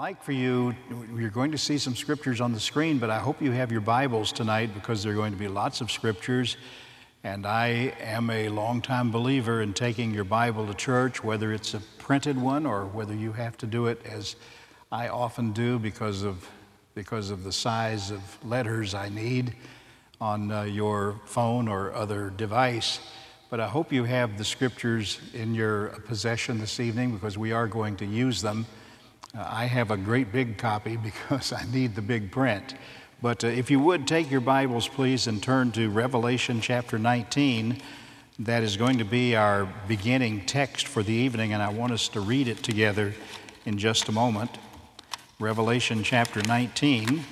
like for you, you're going to see some scriptures on the screen, but I hope you have your Bibles tonight because there are going to be lots of scriptures. And I am a longtime believer in taking your Bible to church, whether it's a printed one or whether you have to do it as I often do because of, because of the size of letters I need on uh, your phone or other device. But I hope you have the scriptures in your possession this evening because we are going to use them. I have a great big copy because I need the big print. But uh, if you would take your Bibles, please, and turn to Revelation chapter 19. That is going to be our beginning text for the evening, and I want us to read it together in just a moment. Revelation chapter 19,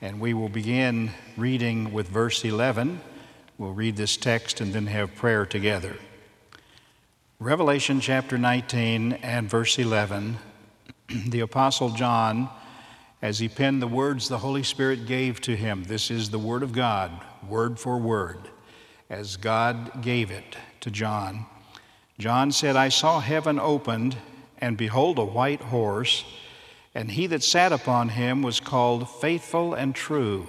and we will begin reading with verse 11. We'll read this text and then have prayer together. Revelation chapter 19 and verse 11 the Apostle John, as he penned the words the Holy Spirit gave to him, this is the Word of God, word for word, as God gave it to John. John said, I saw heaven opened, and behold, a white horse, and he that sat upon him was called Faithful and True,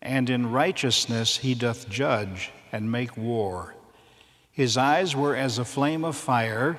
and in righteousness he doth judge and make war. His eyes were as a flame of fire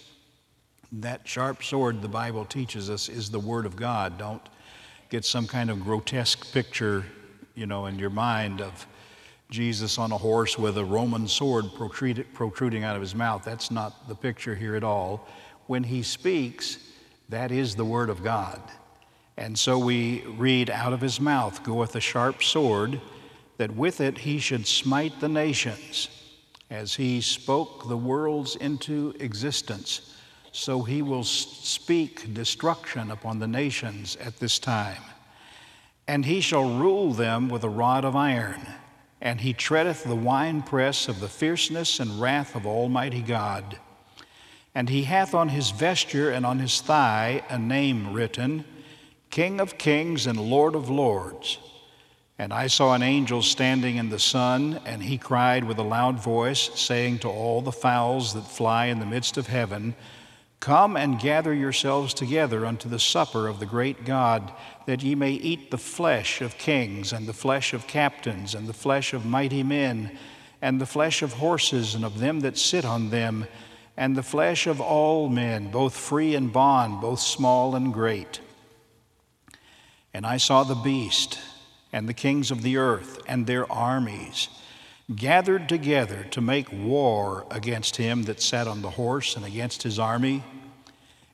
that sharp sword the Bible teaches us is the Word of God. Don't get some kind of grotesque picture, you know, in your mind of Jesus on a horse with a Roman sword protruding out of his mouth. That's not the picture here at all. When he speaks, that is the Word of God. And so we read, Out of his mouth goeth a sharp sword, that with it he should smite the nations, as he spoke the worlds into existence so he will speak destruction upon the nations at this time. And he shall rule them with a rod of iron, and he treadeth the winepress of the fierceness and wrath of Almighty God. And he hath on his vesture and on his thigh a name written King of Kings and Lord of Lords. And I saw an angel standing in the sun, and he cried with a loud voice, saying to all the fowls that fly in the midst of heaven, Come and gather yourselves together unto the supper of the great God, that ye may eat the flesh of kings, and the flesh of captains, and the flesh of mighty men, and the flesh of horses, and of them that sit on them, and the flesh of all men, both free and bond, both small and great. And I saw the beast, and the kings of the earth, and their armies gathered together to make war against him that sat on the horse and against his army.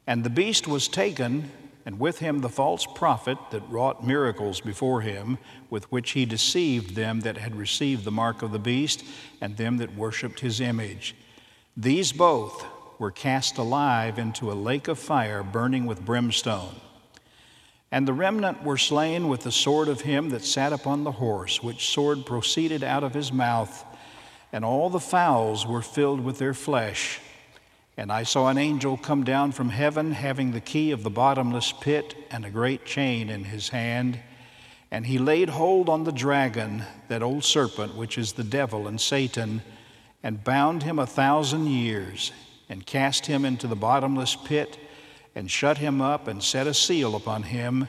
And the beast was taken, and with him the false prophet that wrought miracles before him, with which he deceived them that had received the mark of the beast and them that worshipped his image. These both were cast alive into a lake of fire burning with brimstone. And the remnant were slain with the sword of him that sat upon the horse, which sword proceeded out of his mouth, and all the fowls were filled with their flesh. And I saw an angel come down from heaven, having the key of the bottomless pit and a great chain in his hand. And he laid hold on the dragon, that old serpent, which is the devil and Satan, and bound him a thousand years, and cast him into the bottomless pit and shut him up and set a seal upon him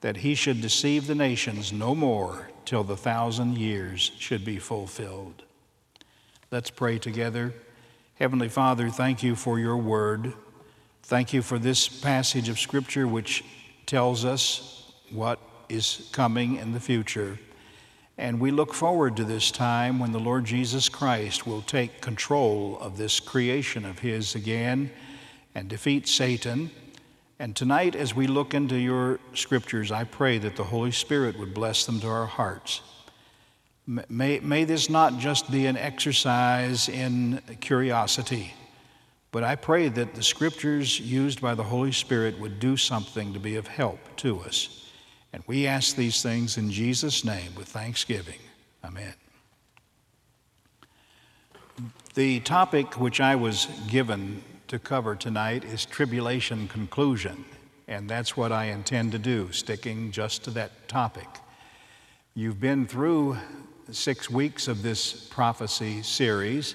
that he should deceive the nations no more till the thousand years should be fulfilled. Let's pray together. Heavenly Father, thank you for your word. Thank you for this passage of Scripture which tells us what is coming in the future. And we look forward to this time when the Lord Jesus Christ will take control of this creation of His again and defeat Satan and tonight, as we look into your scriptures, I pray that the Holy Spirit would bless them to our hearts. May, may this not just be an exercise in curiosity, but I pray that the scriptures used by the Holy Spirit would do something to be of help to us. And we ask these things in Jesus' name with thanksgiving. Amen. The topic which I was given to cover tonight is tribulation conclusion, and that's what I intend to do, sticking just to that topic. You've been through six weeks of this prophecy series,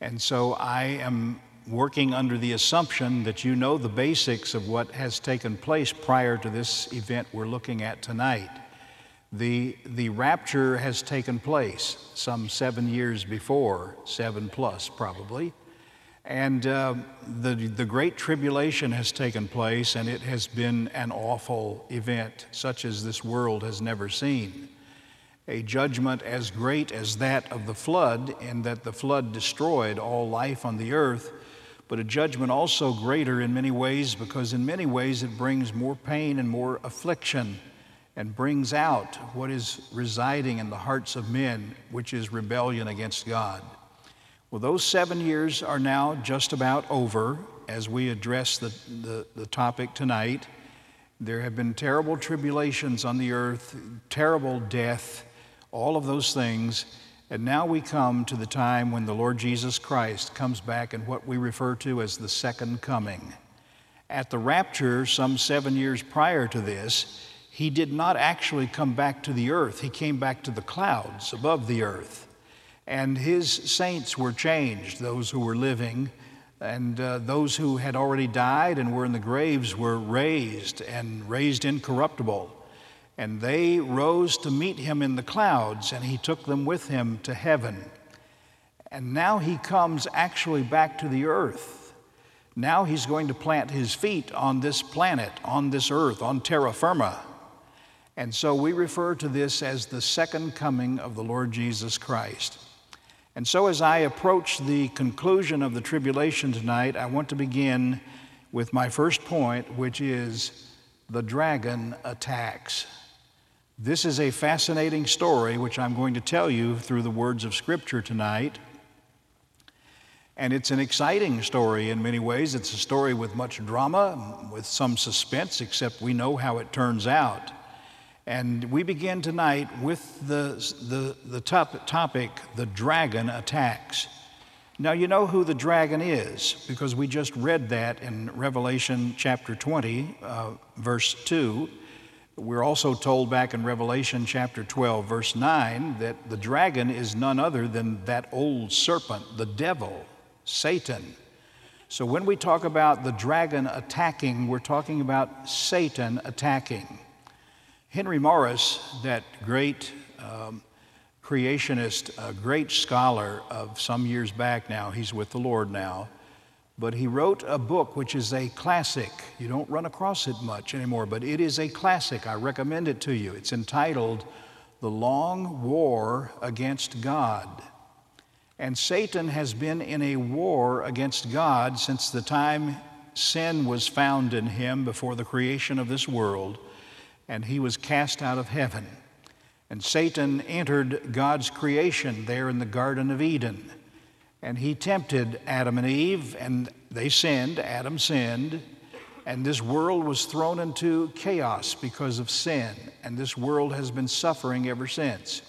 and so I am working under the assumption that you know the basics of what has taken place prior to this event we're looking at tonight. The, the rapture has taken place some seven years before, seven plus probably. And uh, the, the Great Tribulation has taken place, and it has been an awful event, such as this world has never seen. A judgment as great as that of the flood, in that the flood destroyed all life on the earth, but a judgment also greater in many ways because, in many ways, it brings more pain and more affliction and brings out what is residing in the hearts of men, which is rebellion against God. Well, those seven years are now just about over as we address the, the, the topic tonight. There have been terrible tribulations on the earth, terrible death, all of those things. And now we come to the time when the Lord Jesus Christ comes back in what we refer to as the second coming. At the rapture, some seven years prior to this, he did not actually come back to the earth, he came back to the clouds above the earth. And his saints were changed, those who were living, and uh, those who had already died and were in the graves were raised and raised incorruptible. And they rose to meet him in the clouds, and he took them with him to heaven. And now he comes actually back to the earth. Now he's going to plant his feet on this planet, on this earth, on terra firma. And so we refer to this as the second coming of the Lord Jesus Christ. And so, as I approach the conclusion of the tribulation tonight, I want to begin with my first point, which is the dragon attacks. This is a fascinating story, which I'm going to tell you through the words of Scripture tonight. And it's an exciting story in many ways. It's a story with much drama, with some suspense, except we know how it turns out. And we begin tonight with the, the, the top, topic the dragon attacks. Now, you know who the dragon is because we just read that in Revelation chapter 20, uh, verse 2. We're also told back in Revelation chapter 12, verse 9, that the dragon is none other than that old serpent, the devil, Satan. So when we talk about the dragon attacking, we're talking about Satan attacking. Henry Morris, that great um, creationist, a great scholar of some years back now, he's with the Lord now but he wrote a book which is a classic. You don't run across it much anymore, but it is a classic. I recommend it to you. It's entitled The Long War Against God. And Satan has been in a war against God since the time sin was found in him before the creation of this world, and he was cast out of heaven. And Satan entered God's creation there in the Garden of Eden. And he tempted Adam and Eve, and they sinned. Adam sinned. And this world was thrown into chaos because of sin. And this world has been suffering ever since.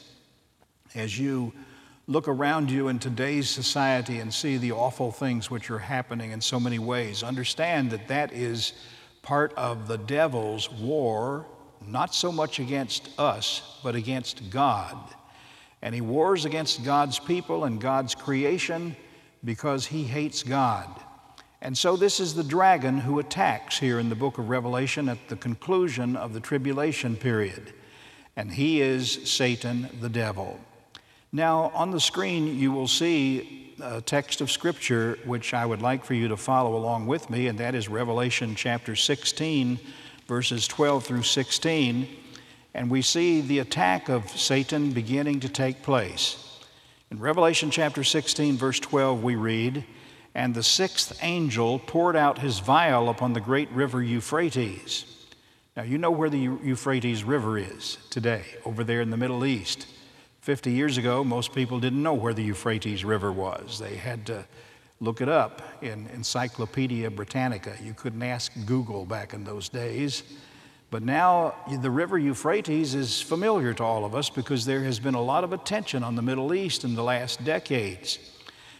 As you look around you in today's society and see the awful things which are happening in so many ways, understand that that is part of the devil's war, not so much against us, but against God and he wars against God's people and God's creation because he hates God. And so, this is the dragon who attacks here in the book of Revelation at the conclusion of the tribulation period. And he is Satan, the devil. Now, on the screen, you will see a text of scripture which I would like for you to follow along with me, and that is Revelation chapter 16, verses 12 through 16 and we see the attack of Satan beginning to take place. In Revelation chapter 16, verse 12, we read, And the sixth angel poured out his vial upon the great river Euphrates. Now, you know where the Euphrates River is today, over there in the Middle East. 50 years ago, most people didn't know where the Euphrates River was. They had to look it up in Encyclopedia Britannica. You couldn't ask Google back in those days. But now the river Euphrates is familiar to all of us because there has been a lot of attention on the Middle East in the last decades.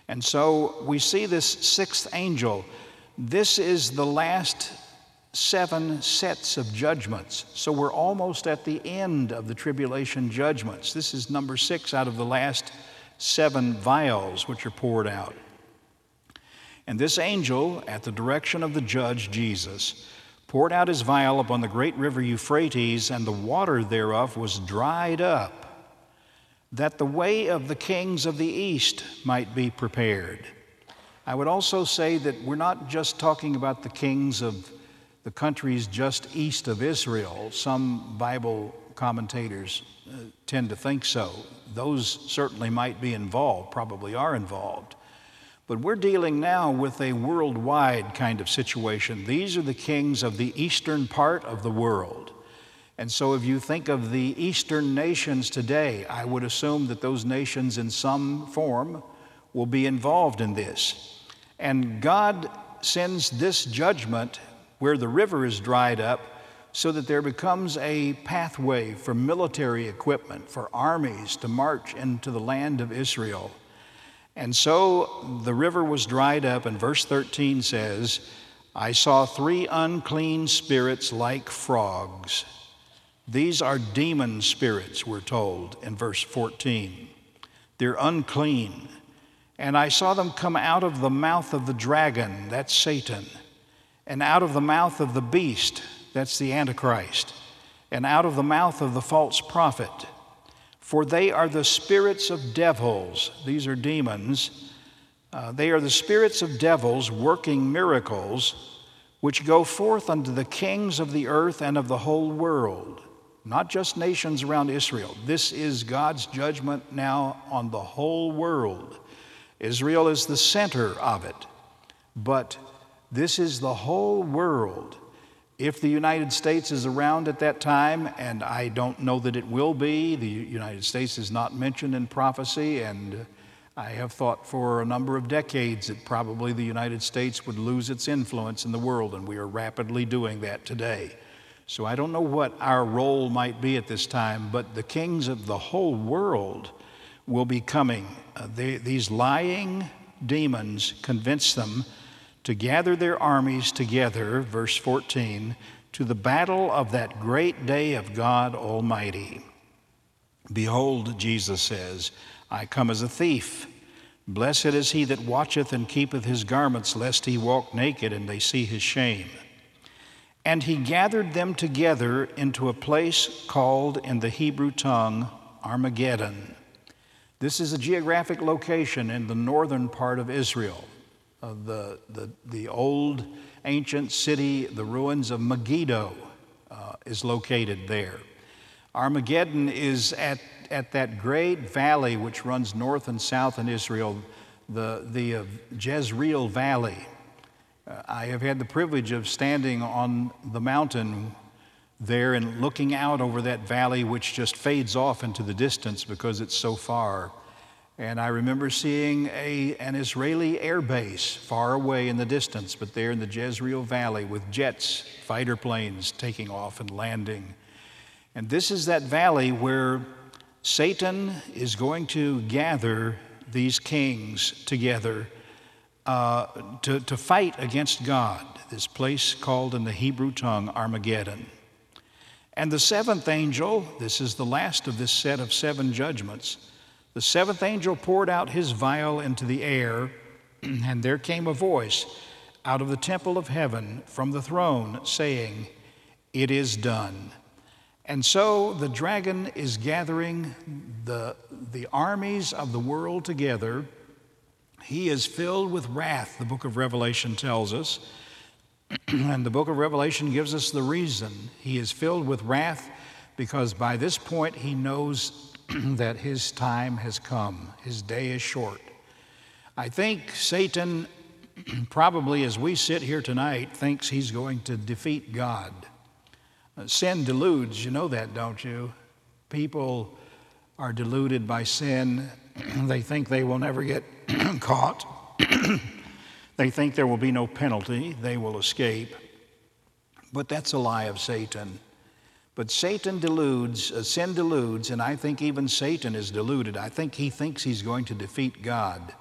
And so we see this sixth angel. This is the last seven sets of judgments. So we're almost at the end of the tribulation judgments. This is number six out of the last seven vials which are poured out. And this angel, at the direction of the judge Jesus, poured out his vial upon the great river Euphrates, and the water thereof was dried up, that the way of the kings of the east might be prepared. I would also say that we're not just talking about the kings of the countries just east of Israel. Some Bible commentators uh, tend to think so. Those certainly might be involved, probably are involved. But we're dealing now with a worldwide kind of situation. These are the kings of the eastern part of the world. And so, if you think of the eastern nations today, I would assume that those nations in some form will be involved in this. And God sends this judgment where the river is dried up so that there becomes a pathway for military equipment, for armies to march into the land of Israel. And so the river was dried up, and verse 13 says, I saw three unclean spirits like frogs. These are demon spirits, we're told in verse 14. They're unclean. And I saw them come out of the mouth of the dragon, that's Satan, and out of the mouth of the beast, that's the Antichrist, and out of the mouth of the false prophet for they are the spirits of devils. These are demons. Uh, they are the spirits of devils working miracles, which go forth unto the kings of the earth and of the whole world, not just nations around Israel. This is God's judgment now on the whole world. Israel is the center of it, but this is the whole world. If the United States is around at that time, and I don't know that it will be, the United States is not mentioned in prophecy, and I have thought for a number of decades that probably the United States would lose its influence in the world, and we are rapidly doing that today. So I don't know what our role might be at this time, but the kings of the whole world will be coming. Uh, they, these lying demons convince them to gather their armies together, verse 14, to the battle of that great day of God Almighty. Behold, Jesus says, I come as a thief. Blessed is he that watcheth and keepeth his garments, lest he walk naked and they see his shame. And he gathered them together into a place called in the Hebrew tongue Armageddon. This is a geographic location in the northern part of Israel of the, the, the old ancient city, the ruins of Megiddo, uh, is located there. Armageddon is at, at that great valley which runs north and south in Israel, the, the uh, Jezreel Valley. Uh, I have had the privilege of standing on the mountain there and looking out over that valley, which just fades off into the distance because it's so far. And I remember seeing a, an Israeli air base far away in the distance, but there in the Jezreel Valley with jets, fighter planes taking off and landing. And this is that valley where Satan is going to gather these kings together uh, to, to fight against God, this place called in the Hebrew tongue Armageddon. And the seventh angel, this is the last of this set of seven judgments, the seventh angel poured out his vial into the air, and there came a voice out of the temple of heaven from the throne saying, It is done. And so the dragon is gathering the, the armies of the world together. He is filled with wrath, the book of Revelation tells us. and the book of Revelation gives us the reason. He is filled with wrath because by this point he knows that his time has come, his day is short. I think Satan, probably as we sit here tonight, thinks he's going to defeat God. Uh, sin deludes, you know that, don't you? People are deluded by sin. they think they will never get caught. they think there will be no penalty, they will escape. But that's a lie of Satan. But Satan deludes, uh, sin deludes, and I think even Satan is deluded. I think he thinks he's going to defeat God.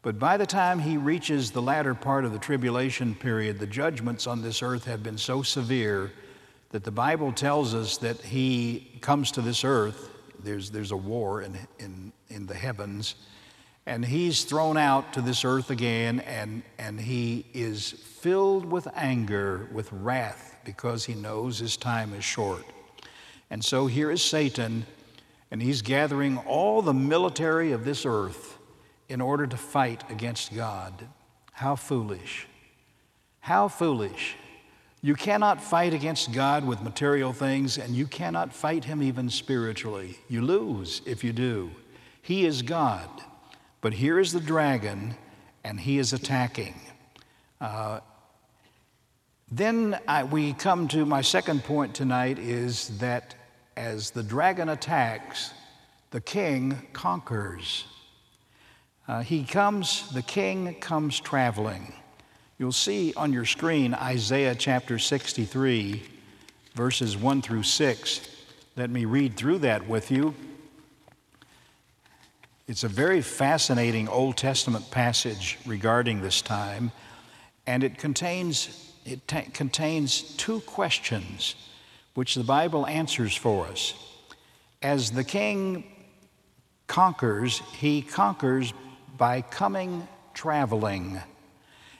But by the time he reaches the latter part of the tribulation period, the judgments on this earth have been so severe that the Bible tells us that he comes to this earth. There's, there's a war in, in, in the heavens, and he's thrown out to this earth again, and, and he is filled with anger, with wrath because he knows his time is short. And so here is Satan, and he's gathering all the military of this earth in order to fight against God. How foolish! How foolish! You cannot fight against God with material things, and you cannot fight Him even spiritually. You lose if you do. He is God. But here is the dragon, and he is attacking. Uh, then I, we come to my second point tonight is that as the dragon attacks, the king conquers. Uh, he comes, the king comes traveling. You'll see on your screen Isaiah chapter 63, verses 1 through 6. Let me read through that with you. It's a very fascinating Old Testament passage regarding this time, and it contains it contains two questions which the Bible answers for us. As the king conquers, he conquers by coming traveling.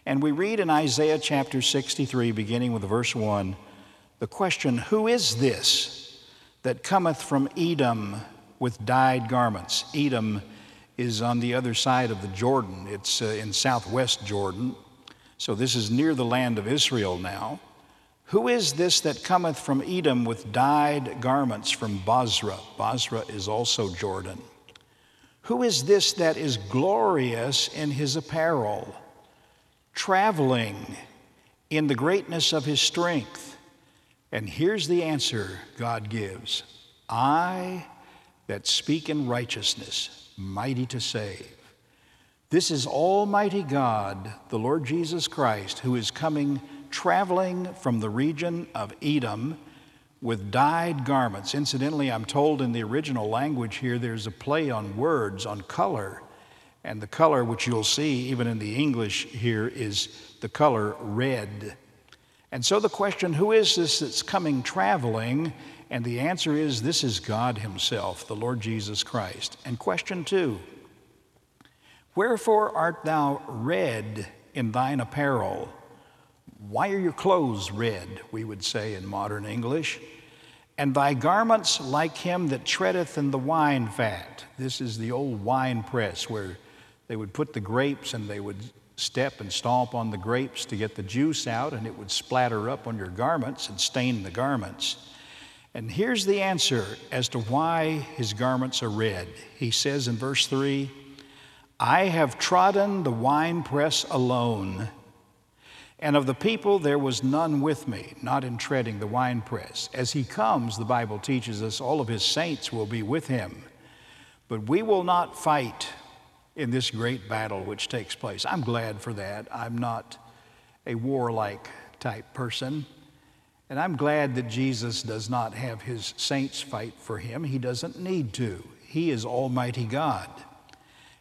And we read in Isaiah chapter 63, beginning with verse 1, the question, Who is this that cometh from Edom with dyed garments? Edom is on the other side of the Jordan, it's uh, in southwest Jordan. So this is near the land of Israel now. Who is this that cometh from Edom with dyed garments from Bozrah? Bozrah is also Jordan. Who is this that is glorious in his apparel, traveling in the greatness of his strength? And here's the answer God gives I that speak in righteousness, mighty to save. This is Almighty God, the Lord Jesus Christ, who is coming traveling from the region of Edom with dyed garments. Incidentally, I'm told in the original language here there's a play on words, on color. And the color, which you'll see even in the English here, is the color red. And so the question who is this that's coming traveling? And the answer is this is God Himself, the Lord Jesus Christ. And question two Wherefore art thou red in thine apparel? Why are your clothes red, we would say in modern English? And thy garments like him that treadeth in the wine vat. This is the old wine press where they would put the grapes and they would step and stomp on the grapes to get the juice out, and it would splatter up on your garments and stain the garments. And here's the answer as to why his garments are red. He says in verse 3 I have trodden the winepress alone, and of the people there was none with me, not in treading the winepress. As he comes, the Bible teaches us, all of his saints will be with him. But we will not fight in this great battle which takes place. I'm glad for that. I'm not a warlike type person. And I'm glad that Jesus does not have his saints fight for him. He doesn't need to. He is Almighty God.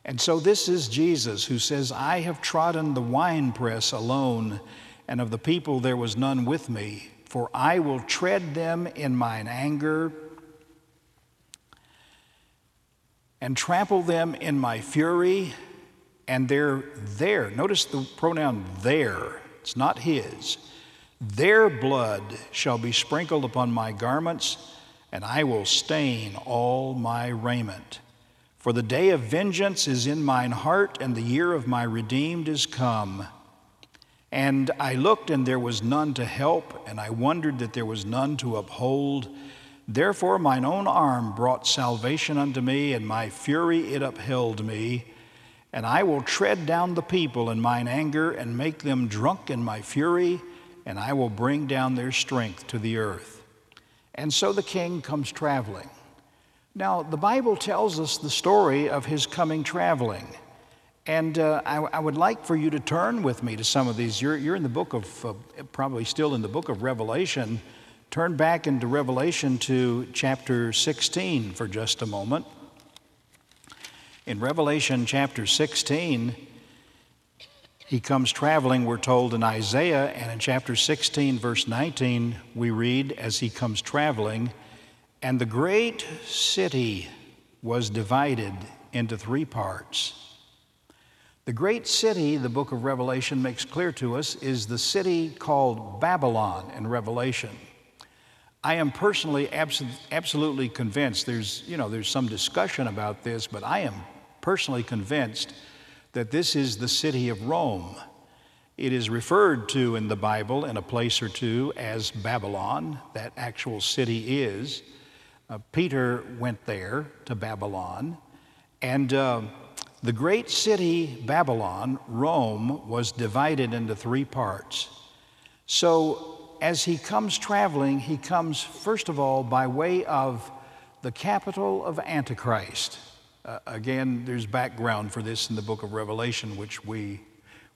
And so this is Jesus who says, I have trodden the winepress alone, and of the people there was none with me, for I will tread them in mine anger and trample them in my fury, and they're there. Notice the pronoun there, it's not his. Their blood shall be sprinkled upon my garments, and I will stain all my raiment. For the day of vengeance is in mine heart, and the year of my redeemed is come. And I looked, and there was none to help, and I wondered that there was none to uphold. Therefore, mine own arm brought salvation unto me, and my fury it upheld me. And I will tread down the people in mine anger, and make them drunk in my fury, and I will bring down their strength to the earth. And so the king comes traveling. Now, the Bible tells us the story of his coming traveling. And uh, I, I, would like for you to turn with me to some of these. You're, you're in the book of, uh, probably still in the book of Revelation, turn back into Revelation to chapter 16 for just a moment. In Revelation chapter 16, he comes traveling, we're told in Isaiah, and in chapter 16, verse 19, we read as he comes traveling, and the great city was divided into three parts. The great city, the book of Revelation makes clear to us, is the city called Babylon in Revelation. I am personally abso- absolutely convinced, there's, you know, there's some discussion about this, but I am personally convinced that this is the city of Rome. It is referred to in the Bible in a place or two as Babylon, that actual city is. Uh, Peter went there to Babylon, and uh, the great city, Babylon, Rome, was divided into three parts. So, as he comes traveling, he comes, first of all, by way of the capital of Antichrist. Uh, again, there's background for this in the book of Revelation, which, we,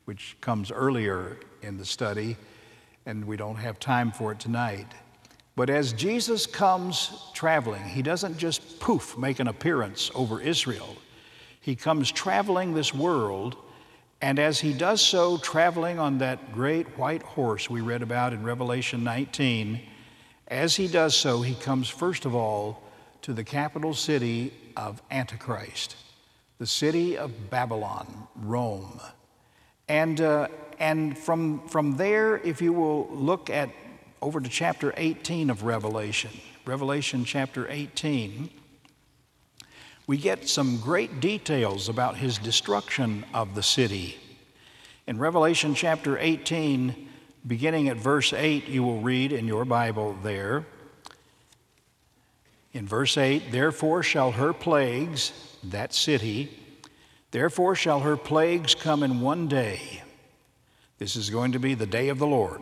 which comes earlier in the study, and we don't have time for it tonight. But as Jesus comes traveling, he doesn't just poof make an appearance over Israel. He comes traveling this world, and as he does so, traveling on that great white horse we read about in Revelation 19, as he does so, he comes first of all to the capital city of Antichrist, the city of Babylon, Rome. And, uh, and from, from there, if you will look at over to chapter 18 of Revelation, Revelation chapter 18, we get some great details about his destruction of the city. In Revelation chapter 18, beginning at verse 8, you will read in your Bible there. In verse 8, therefore shall her plagues, that city, therefore shall her plagues come in one day. This is going to be the day of the Lord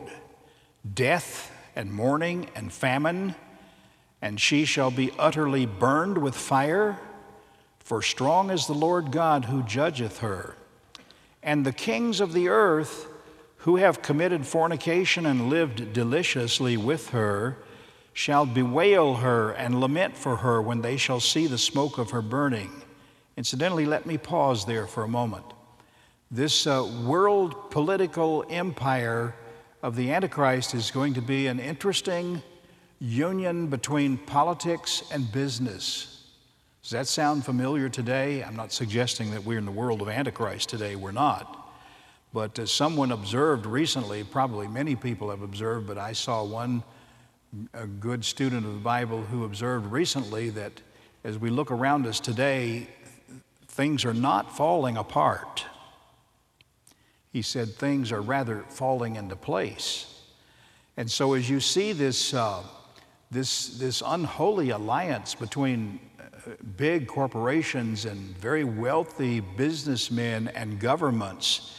death and mourning and famine, and she shall be utterly burned with fire for strong is the Lord God who judgeth her. And the kings of the earth who have committed fornication and lived deliciously with her shall bewail her and lament for her when they shall see the smoke of her burning. Incidentally, let me pause there for a moment. This uh, world political empire of the Antichrist is going to be an interesting union between politics and business. Does that sound familiar today? I'm not suggesting that we're in the world of Antichrist today, we're not. But as someone observed recently, probably many people have observed, but I saw one a good student of the Bible who observed recently that as we look around us today, things are not falling apart. He said things are rather falling into place. And so as you see this, uh, this, this unholy alliance between big corporations and very wealthy businessmen and governments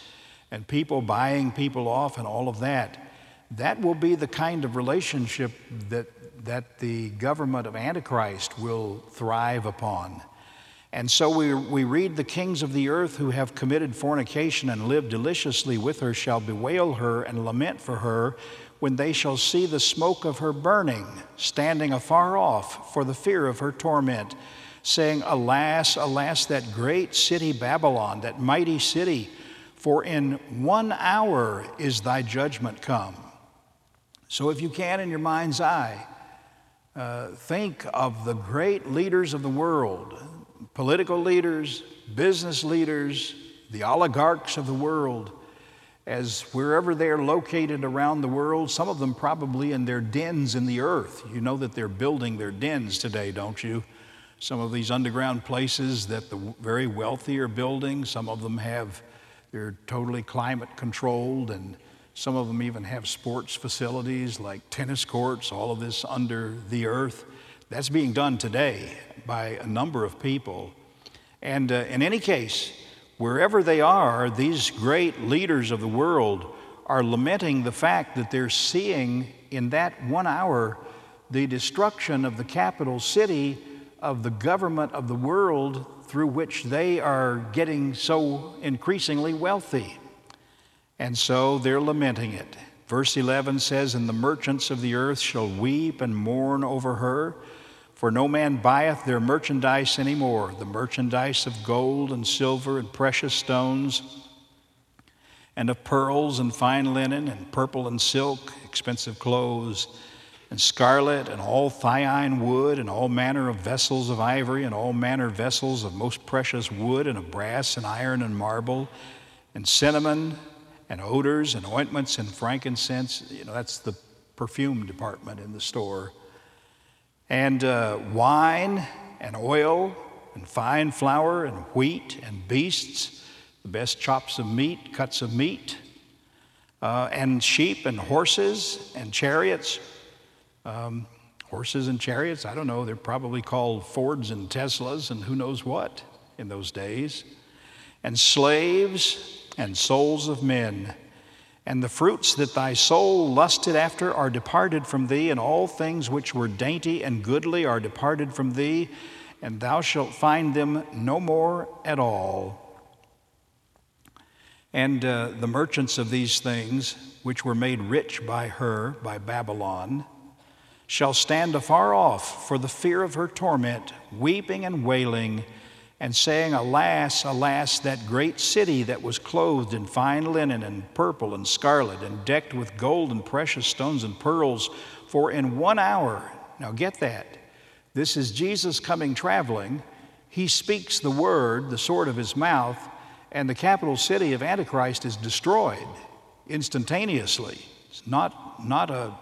and people buying people off and all of that, that will be the kind of relationship that, that the government of Antichrist will thrive upon. And so we, we read, The kings of the earth who have committed fornication and lived deliciously with her shall bewail her and lament for her when they shall see the smoke of her burning, standing afar off for the fear of her torment, saying, Alas, alas, that great city Babylon, that mighty city, for in one hour is thy judgment come. So, if you can, in your mind's eye, uh, think of the great leaders of the world political leaders, business leaders, the oligarchs of the world as wherever they're located around the world, some of them probably in their dens in the earth. You know that they're building their dens today, don't you? Some of these underground places that the very wealthy are building, some of them have, they're totally climate controlled, and some of them even have sports facilities like tennis courts, all of this under the earth. That's being done today by a number of people. And uh, in any case, Wherever they are, these great leaders of the world are lamenting the fact that they're seeing in that one hour the destruction of the capital city of the government of the world through which they are getting so increasingly wealthy. And so they're lamenting it. Verse 11 says, And the merchants of the earth shall weep and mourn over her, for no man buyeth their merchandise any more, the merchandise of gold and silver and precious stones, and of pearls and fine linen, and purple and silk, expensive clothes, and scarlet, and all thyine wood, and all manner of vessels of ivory, and all manner vessels of most precious wood, and of brass, and iron, and marble, and cinnamon and odors and ointments and frankincense. You know, that's the perfume department in the store. And uh, wine and oil and fine flour and wheat and beasts, the best chops of meat, cuts of meat, uh, and sheep and horses and chariots. Um, horses and chariots, I don't know, they're probably called Fords and Teslas and who knows what in those days. And slaves and souls of men. And the fruits that thy soul lusted after are departed from thee, and all things which were dainty and goodly are departed from thee, and thou shalt find them no more at all. And uh, the merchants of these things, which were made rich by her, by Babylon, shall stand afar off for the fear of her torment, weeping and wailing and saying, Alas, alas, that great city that was clothed in fine linen and purple and scarlet and decked with gold and precious stones and pearls, for in one hour, now get that, this is Jesus coming traveling. He speaks the word, the sword of his mouth, and the capital city of Antichrist is destroyed instantaneously. It's not, not a,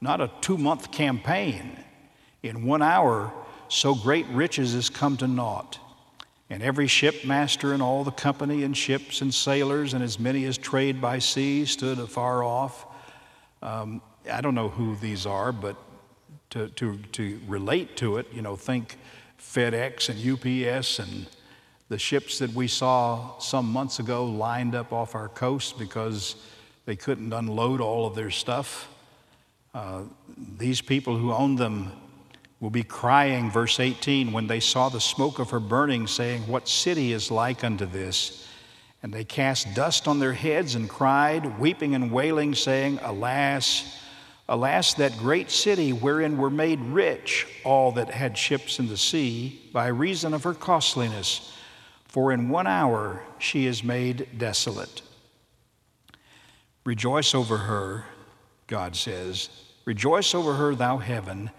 not a two month campaign. In one hour, so great riches is come to naught. And every shipmaster and all the company and ships and sailors and as many as trade by sea stood afar off. Um, I don't know who these are, but to, to, to relate to it, you know, think FedEx and UPS and the ships that we saw some months ago lined up off our coast because they couldn't unload all of their stuff. Uh, these people who owned them will be crying, verse 18, when they saw the smoke of her burning, saying, What city is like unto this? And they cast dust on their heads and cried, weeping and wailing, saying, Alas, alas, that great city wherein were made rich all that had ships in the sea by reason of her costliness. For in one hour she is made desolate. Rejoice over her, God says. Rejoice over her, thou heaven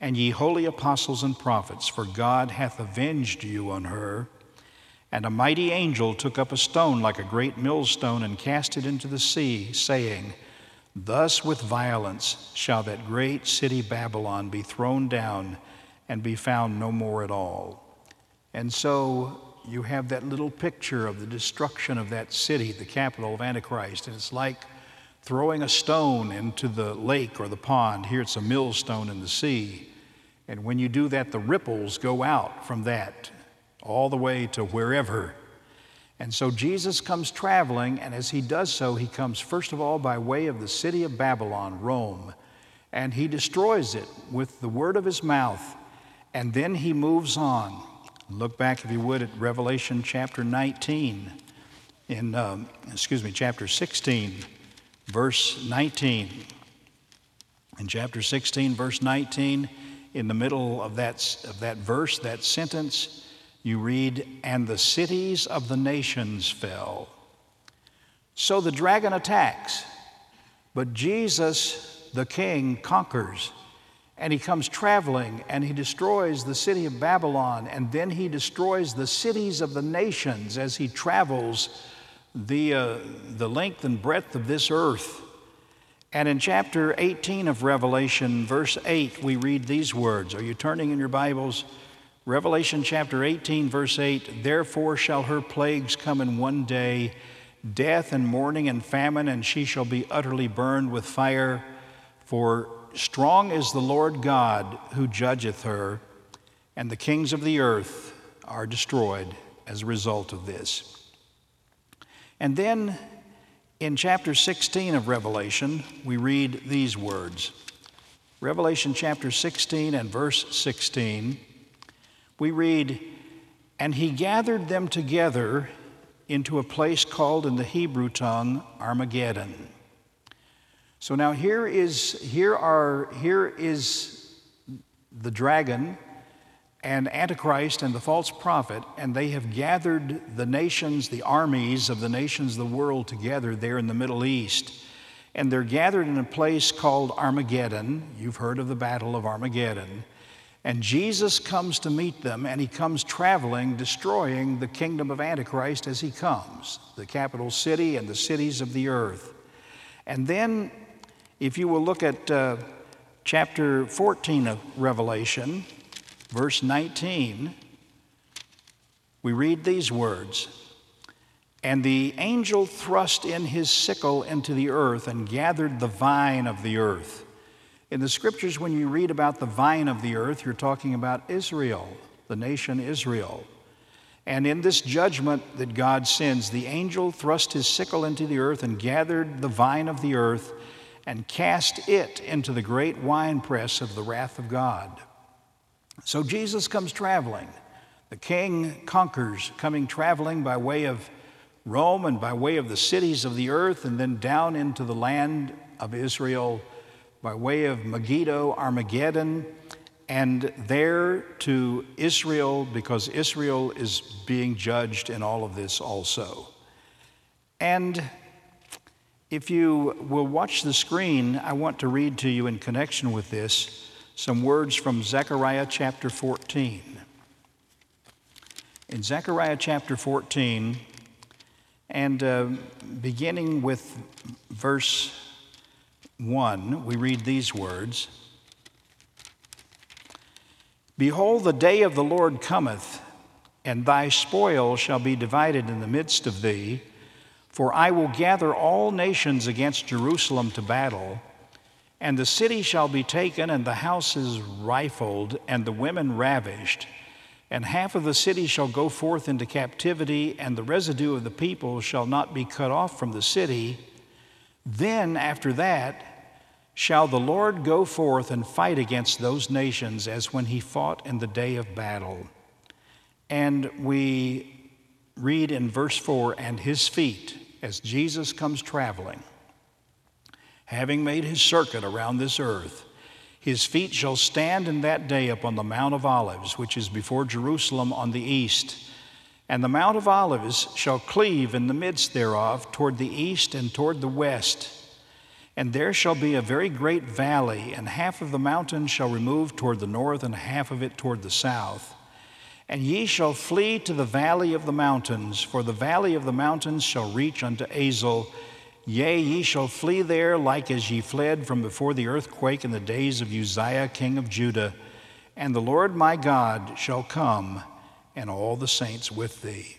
and ye holy apostles and prophets, for God hath avenged you on her. And a mighty angel took up a stone like a great millstone and cast it into the sea, saying, Thus with violence shall that great city Babylon be thrown down and be found no more at all. And so you have that little picture of the destruction of that city, the capital of Antichrist. And it's like throwing a stone into the lake or the pond. Here it's a millstone in the sea. And when you do that, the ripples go out from that all the way to wherever. And so Jesus comes traveling, and as he does so, he comes first of all by way of the city of Babylon, Rome, and he destroys it with the word of his mouth, and then he moves on. Look back, if you would, at Revelation chapter 19, in, um, excuse me, chapter 16, verse 19. In chapter 16, verse 19, in the middle of that, of that verse, that sentence, you read, And the cities of the nations fell. So the dragon attacks, but Jesus, the king, conquers. And he comes traveling and he destroys the city of Babylon, and then he destroys the cities of the nations as he travels the, uh, the length and breadth of this earth. And in chapter 18 of Revelation, verse 8, we read these words. Are you turning in your Bibles? Revelation chapter 18, verse 8 Therefore shall her plagues come in one day death and mourning and famine, and she shall be utterly burned with fire. For strong is the Lord God who judgeth her, and the kings of the earth are destroyed as a result of this. And then in chapter 16 of Revelation, we read these words Revelation chapter 16 and verse 16, we read, And he gathered them together into a place called in the Hebrew tongue Armageddon. So now here is here are here is the dragon and Antichrist and the false prophet, and they have gathered the nations, the armies of the nations of the world together there in the Middle East. And they're gathered in a place called Armageddon. You've heard of the Battle of Armageddon. And Jesus comes to meet them, and he comes traveling, destroying the kingdom of Antichrist as he comes, the capital city and the cities of the earth. And then, if you will look at uh, chapter 14 of Revelation, verse 19, we read these words And the angel thrust in his sickle into the earth and gathered the vine of the earth in the scriptures, when you read about the vine of the earth, you're talking about Israel, the nation Israel. And in this judgment that God sends, the angel thrust his sickle into the earth and gathered the vine of the earth and cast it into the great winepress of the wrath of God. So Jesus comes traveling. The king conquers, coming traveling by way of Rome and by way of the cities of the earth, and then down into the land of Israel by way of Megiddo, Armageddon, and there to Israel because Israel is being judged in all of this also. And if you will watch the screen, I want to read to you in connection with this some words from Zechariah chapter 14. In Zechariah chapter 14, and uh, beginning with verse 1, we read these words Behold, the day of the Lord cometh, and thy spoil shall be divided in the midst of thee. For I will gather all nations against Jerusalem to battle, and the city shall be taken, and the houses rifled, and the women ravished. And half of the city shall go forth into captivity, and the residue of the people shall not be cut off from the city. Then, after that, shall the Lord go forth and fight against those nations as when he fought in the day of battle. And we read in verse 4 and his feet, as Jesus comes traveling, having made his circuit around this earth, his feet shall stand in that day upon the Mount of Olives, which is before Jerusalem on the east. And the Mount of Olives shall cleave in the midst thereof toward the east and toward the west and there shall be a very great valley, and half of the mountain shall remove toward the north, and half of it toward the south. And ye shall flee to the valley of the mountains, for the valley of the mountains shall reach unto Azal. Yea, ye shall flee there like as ye fled from before the earthquake in the days of Uzziah king of Judah. And the Lord my God shall come, and all the saints with thee.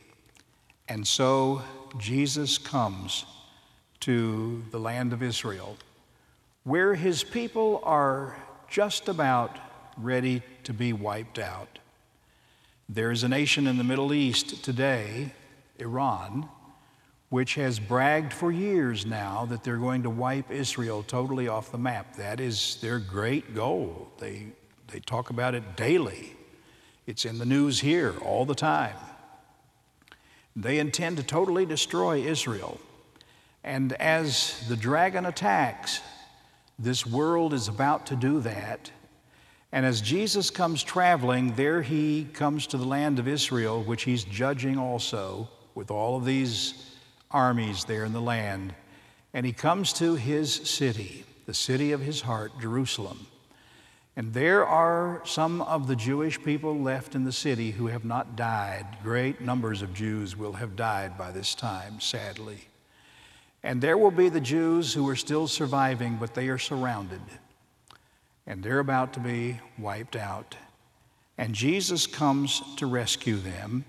And so Jesus comes to the land of Israel, where his people are just about ready to be wiped out. There's a nation in the Middle East today, Iran, which has bragged for years now that they're going to wipe Israel totally off the map. That is their great goal. They, they talk about it daily, it's in the news here all the time. They intend to totally destroy Israel. And as the dragon attacks, this world is about to do that. And as Jesus comes traveling, there he comes to the land of Israel, which he's judging also with all of these armies there in the land. And he comes to his city, the city of his heart, Jerusalem. And there are some of the Jewish people left in the city who have not died. Great numbers of Jews will have died by this time, sadly. And there will be the Jews who are still surviving, but they are surrounded. And they're about to be wiped out. And Jesus comes to rescue them.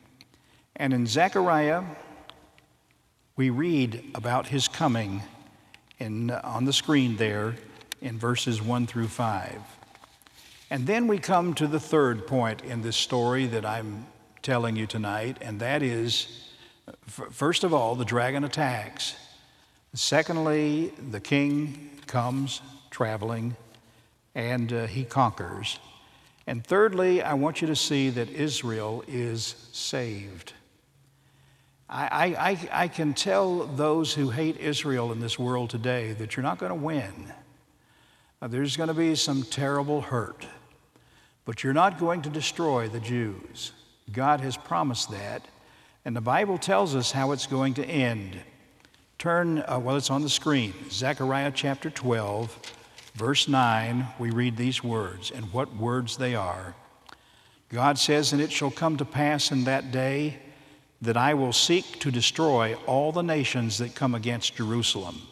And in Zechariah, we read about his coming in, on the screen there in verses 1 through 5. And then we come to the third point in this story that I'm telling you tonight, and that is first of all, the dragon attacks. Secondly, the king comes traveling and uh, he conquers. And thirdly, I want you to see that Israel is saved. I, I, I can tell those who hate Israel in this world today that you're not going to win. Uh, there's going to be some terrible hurt, but you're not going to destroy the Jews. God has promised that, and the Bible tells us how it's going to end. Turn, uh, well, it's on the screen, Zechariah chapter 12, verse 9. We read these words, and what words they are. God says, And it shall come to pass in that day that I will seek to destroy all the nations that come against Jerusalem.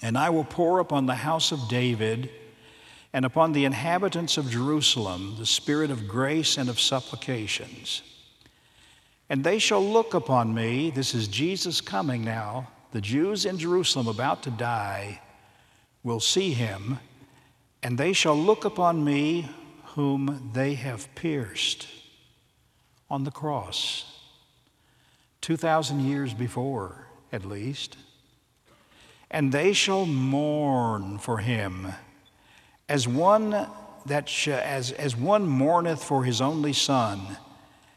And I will pour upon the house of David and upon the inhabitants of Jerusalem the spirit of grace and of supplications. And they shall look upon me, this is Jesus coming now, the Jews in Jerusalem about to die will see him, and they shall look upon me whom they have pierced on the cross, 2,000 years before at least. And they shall mourn for him as one that sh- as, as one mourneth for his only son,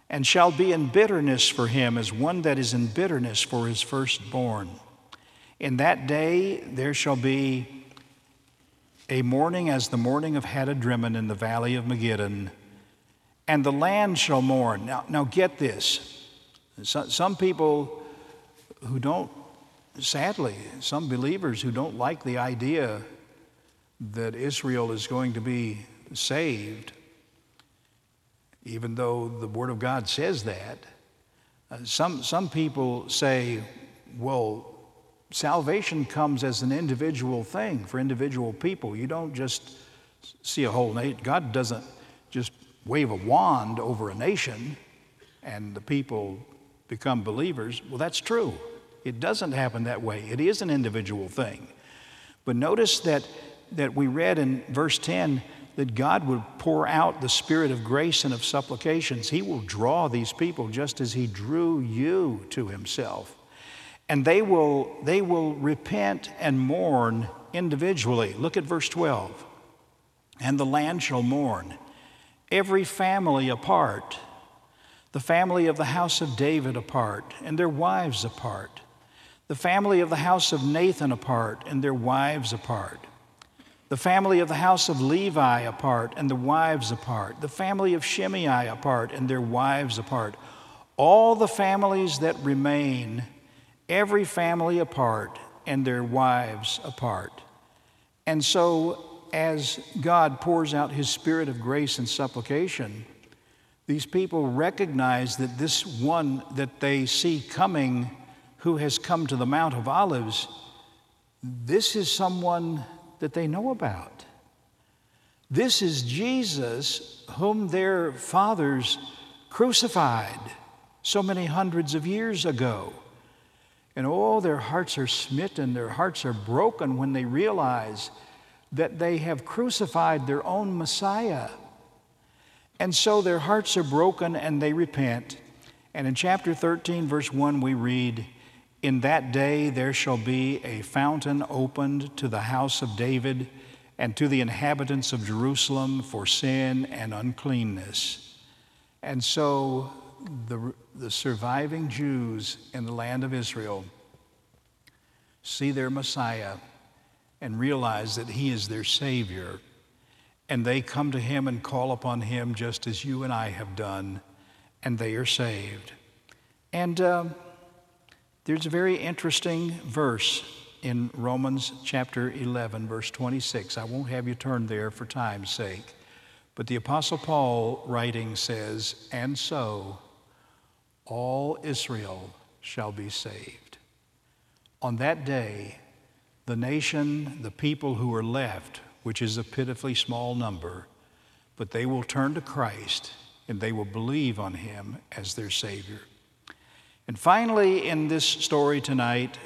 and shall be in bitterness for him as one that is in bitterness for his firstborn. In that day there shall be a mourning as the mourning of Hadad-rimmon in the valley of Megiddon, and the land shall mourn. Now, now get this. So, some people who don't, sadly, some believers who don't like the idea that Israel is going to be saved, even though the Word of God says that, uh, some, some people say, well, salvation comes as an individual thing for individual people. You don't just see a whole nation. God doesn't just wave a wand over a nation and the people become believers. Well, that's true. It doesn't happen that way. It is an individual thing. But notice that, that we read in verse 10 that God would pour out the spirit of grace and of supplications. He will draw these people just as He drew you to Himself and they will, they will repent and mourn individually. Look at verse 12. And the land shall mourn, every family apart, the family of the house of David apart, and their wives apart, the family of the house of Nathan apart, and their wives apart, the family of the house of Levi apart, and the wives apart, the family of Shimei apart, and their wives apart. All the families that remain every family apart and their wives apart. And so, as God pours out his spirit of grace and supplication, these people recognize that this one that they see coming, who has come to the Mount of Olives, this is someone that they know about. This is Jesus, whom their fathers crucified so many hundreds of years ago. And oh, their hearts are smitten, their hearts are broken when they realize that they have crucified their own Messiah. And so their hearts are broken and they repent. And in chapter 13, verse 1, we read, In that day there shall be a fountain opened to the house of David and to the inhabitants of Jerusalem for sin and uncleanness. And so the, the surviving Jews in the land of Israel see their Messiah and realize that He is their Savior. And they come to Him and call upon Him just as you and I have done, and they are saved. And uh, there's a very interesting verse in Romans chapter 11, verse 26. I won't have you turn there for time's sake. But the Apostle Paul writing says, And so all Israel shall be saved. On that day, the nation, the people who are left, which is a pitifully small number, but they will turn to Christ and they will believe on him as their Savior. And finally, in this story tonight,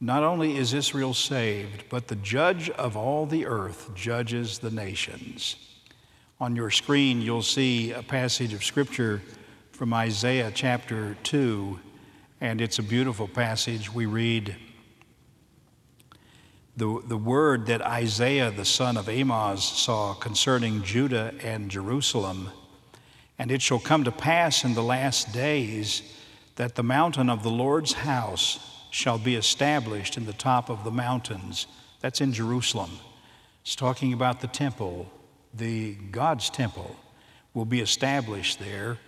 not only is Israel saved, but the judge of all the earth judges the nations. On your screen, you'll see a passage of Scripture from Isaiah chapter 2, and it's a beautiful passage. We read the, the word that Isaiah, the son of Amoz, saw concerning Judah and Jerusalem. And it shall come to pass in the last days that the mountain of the Lord's house shall be established in the top of the mountains. That's in Jerusalem. It's talking about the temple, the God's temple will be established there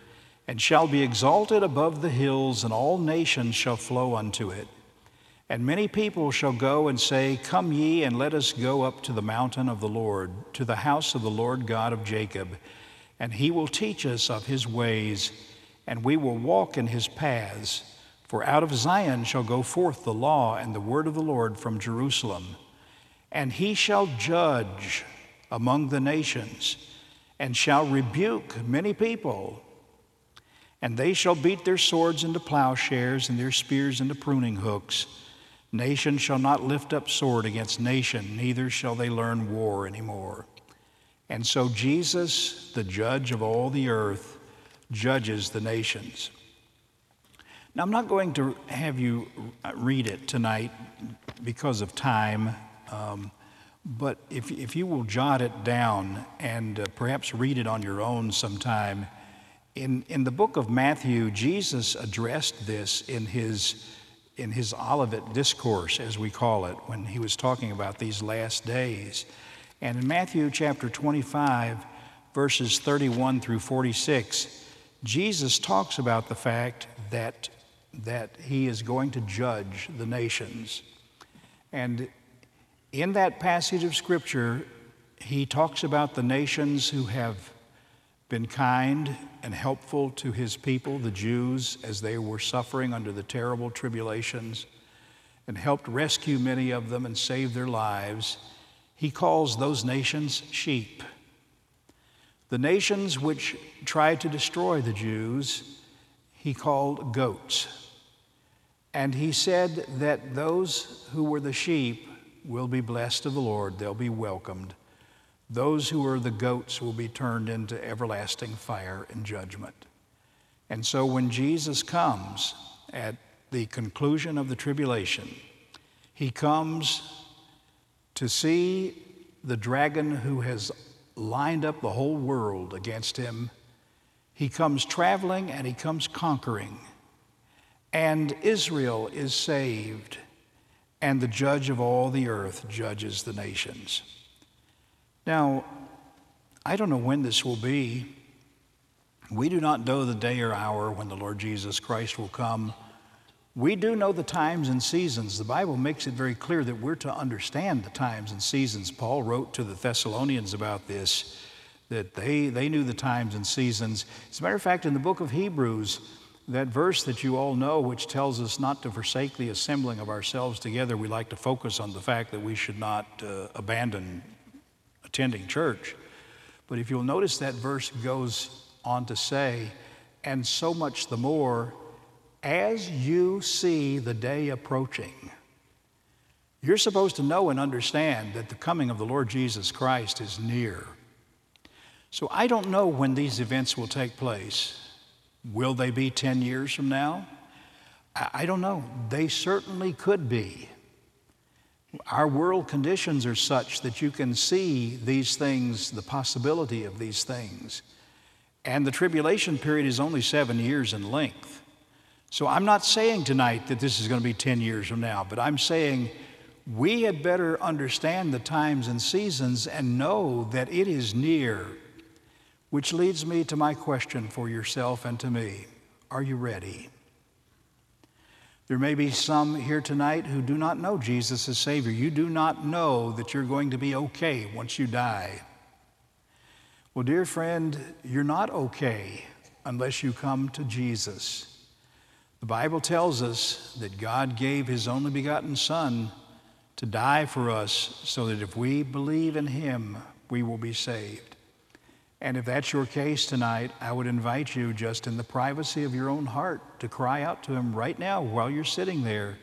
and shall be exalted above the hills, and all nations shall flow unto it. And many people shall go and say, Come ye, and let us go up to the mountain of the Lord, to the house of the Lord God of Jacob, and he will teach us of his ways, and we will walk in his paths. For out of Zion shall go forth the law and the word of the Lord from Jerusalem. And he shall judge among the nations, and shall rebuke many people and they shall beat their swords into plowshares and their spears into pruning hooks. Nation shall not lift up sword against nation, neither shall they learn war anymore. And so Jesus, the judge of all the earth, judges the nations. Now, I'm not going to have you read it tonight because of time, um, but if, if you will jot it down and uh, perhaps read it on your own sometime, in, in the book of Matthew, Jesus addressed this in his, in his Olivet Discourse, as we call it, when he was talking about these last days. And in Matthew chapter 25, verses 31 through 46, Jesus talks about the fact that, that he is going to judge the nations. And in that passage of Scripture, he talks about the nations who have been kind and helpful to his people, the Jews, as they were suffering under the terrible tribulations, and helped rescue many of them and save their lives, he calls those nations sheep. The nations which tried to destroy the Jews, he called goats. And he said that those who were the sheep will be blessed of the Lord, they'll be welcomed. Those who are the goats will be turned into everlasting fire and judgment. And so when Jesus comes at the conclusion of the tribulation, he comes to see the dragon who has lined up the whole world against him. He comes traveling and he comes conquering. And Israel is saved, and the judge of all the earth judges the nations. Now, I don't know when this will be. We do not know the day or hour when the Lord Jesus Christ will come. We do know the times and seasons. The Bible makes it very clear that we're to understand the times and seasons. Paul wrote to the Thessalonians about this, that they, they knew the times and seasons. As a matter of fact, in the book of Hebrews, that verse that you all know, which tells us not to forsake the assembling of ourselves together, we like to focus on the fact that we should not uh, abandon attending church. But if you'll notice, that verse goes on to say, and so much the more as you see the day approaching. You're supposed to know and understand that the coming of the Lord Jesus Christ is near. So I don't know when these events will take place. Will they be 10 years from now? I don't know. They certainly could be. Our world conditions are such that you can see these things, the possibility of these things. And the tribulation period is only seven years in length. So I'm not saying tonight that this is going to be 10 years from now, but I'm saying we had better understand the times and seasons and know that it is near. Which leads me to my question for yourself and to me Are you ready? There may be some here tonight who do not know Jesus as Savior. You do not know that you're going to be okay once you die. Well, dear friend, you're not okay unless you come to Jesus. The Bible tells us that God gave His only begotten Son to die for us so that if we believe in Him, we will be saved. And if that's your case tonight, I would invite you just in the privacy of your own heart to cry out to Him right now while you're sitting there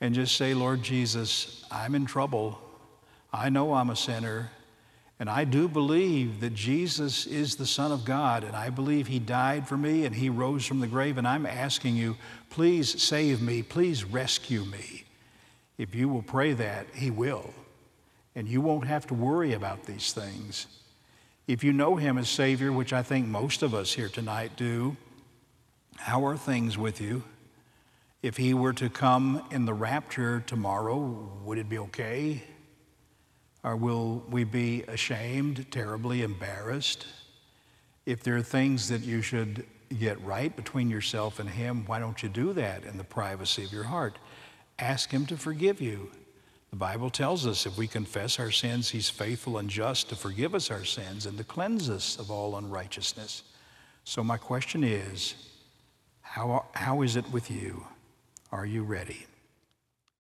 and just say, Lord Jesus, I'm in trouble. I know I'm a sinner. And I do believe that Jesus is the Son of God, and I believe He died for me and He rose from the grave. And I'm asking you, please save me, please rescue me. If you will pray that, He will. And you won't have to worry about these things. If you know Him as Savior, which I think most of us here tonight do, How are things with you? If he were to come in the rapture tomorrow, would it be okay? Or will we be ashamed, terribly embarrassed? If there are things that you should get right between yourself and him, why don't you do that in the privacy of your heart? Ask him to forgive you. The Bible tells us if we confess our sins, he's faithful and just to forgive us our sins and to cleanse us of all unrighteousness. So, my question is how, how is it with you? Are you ready?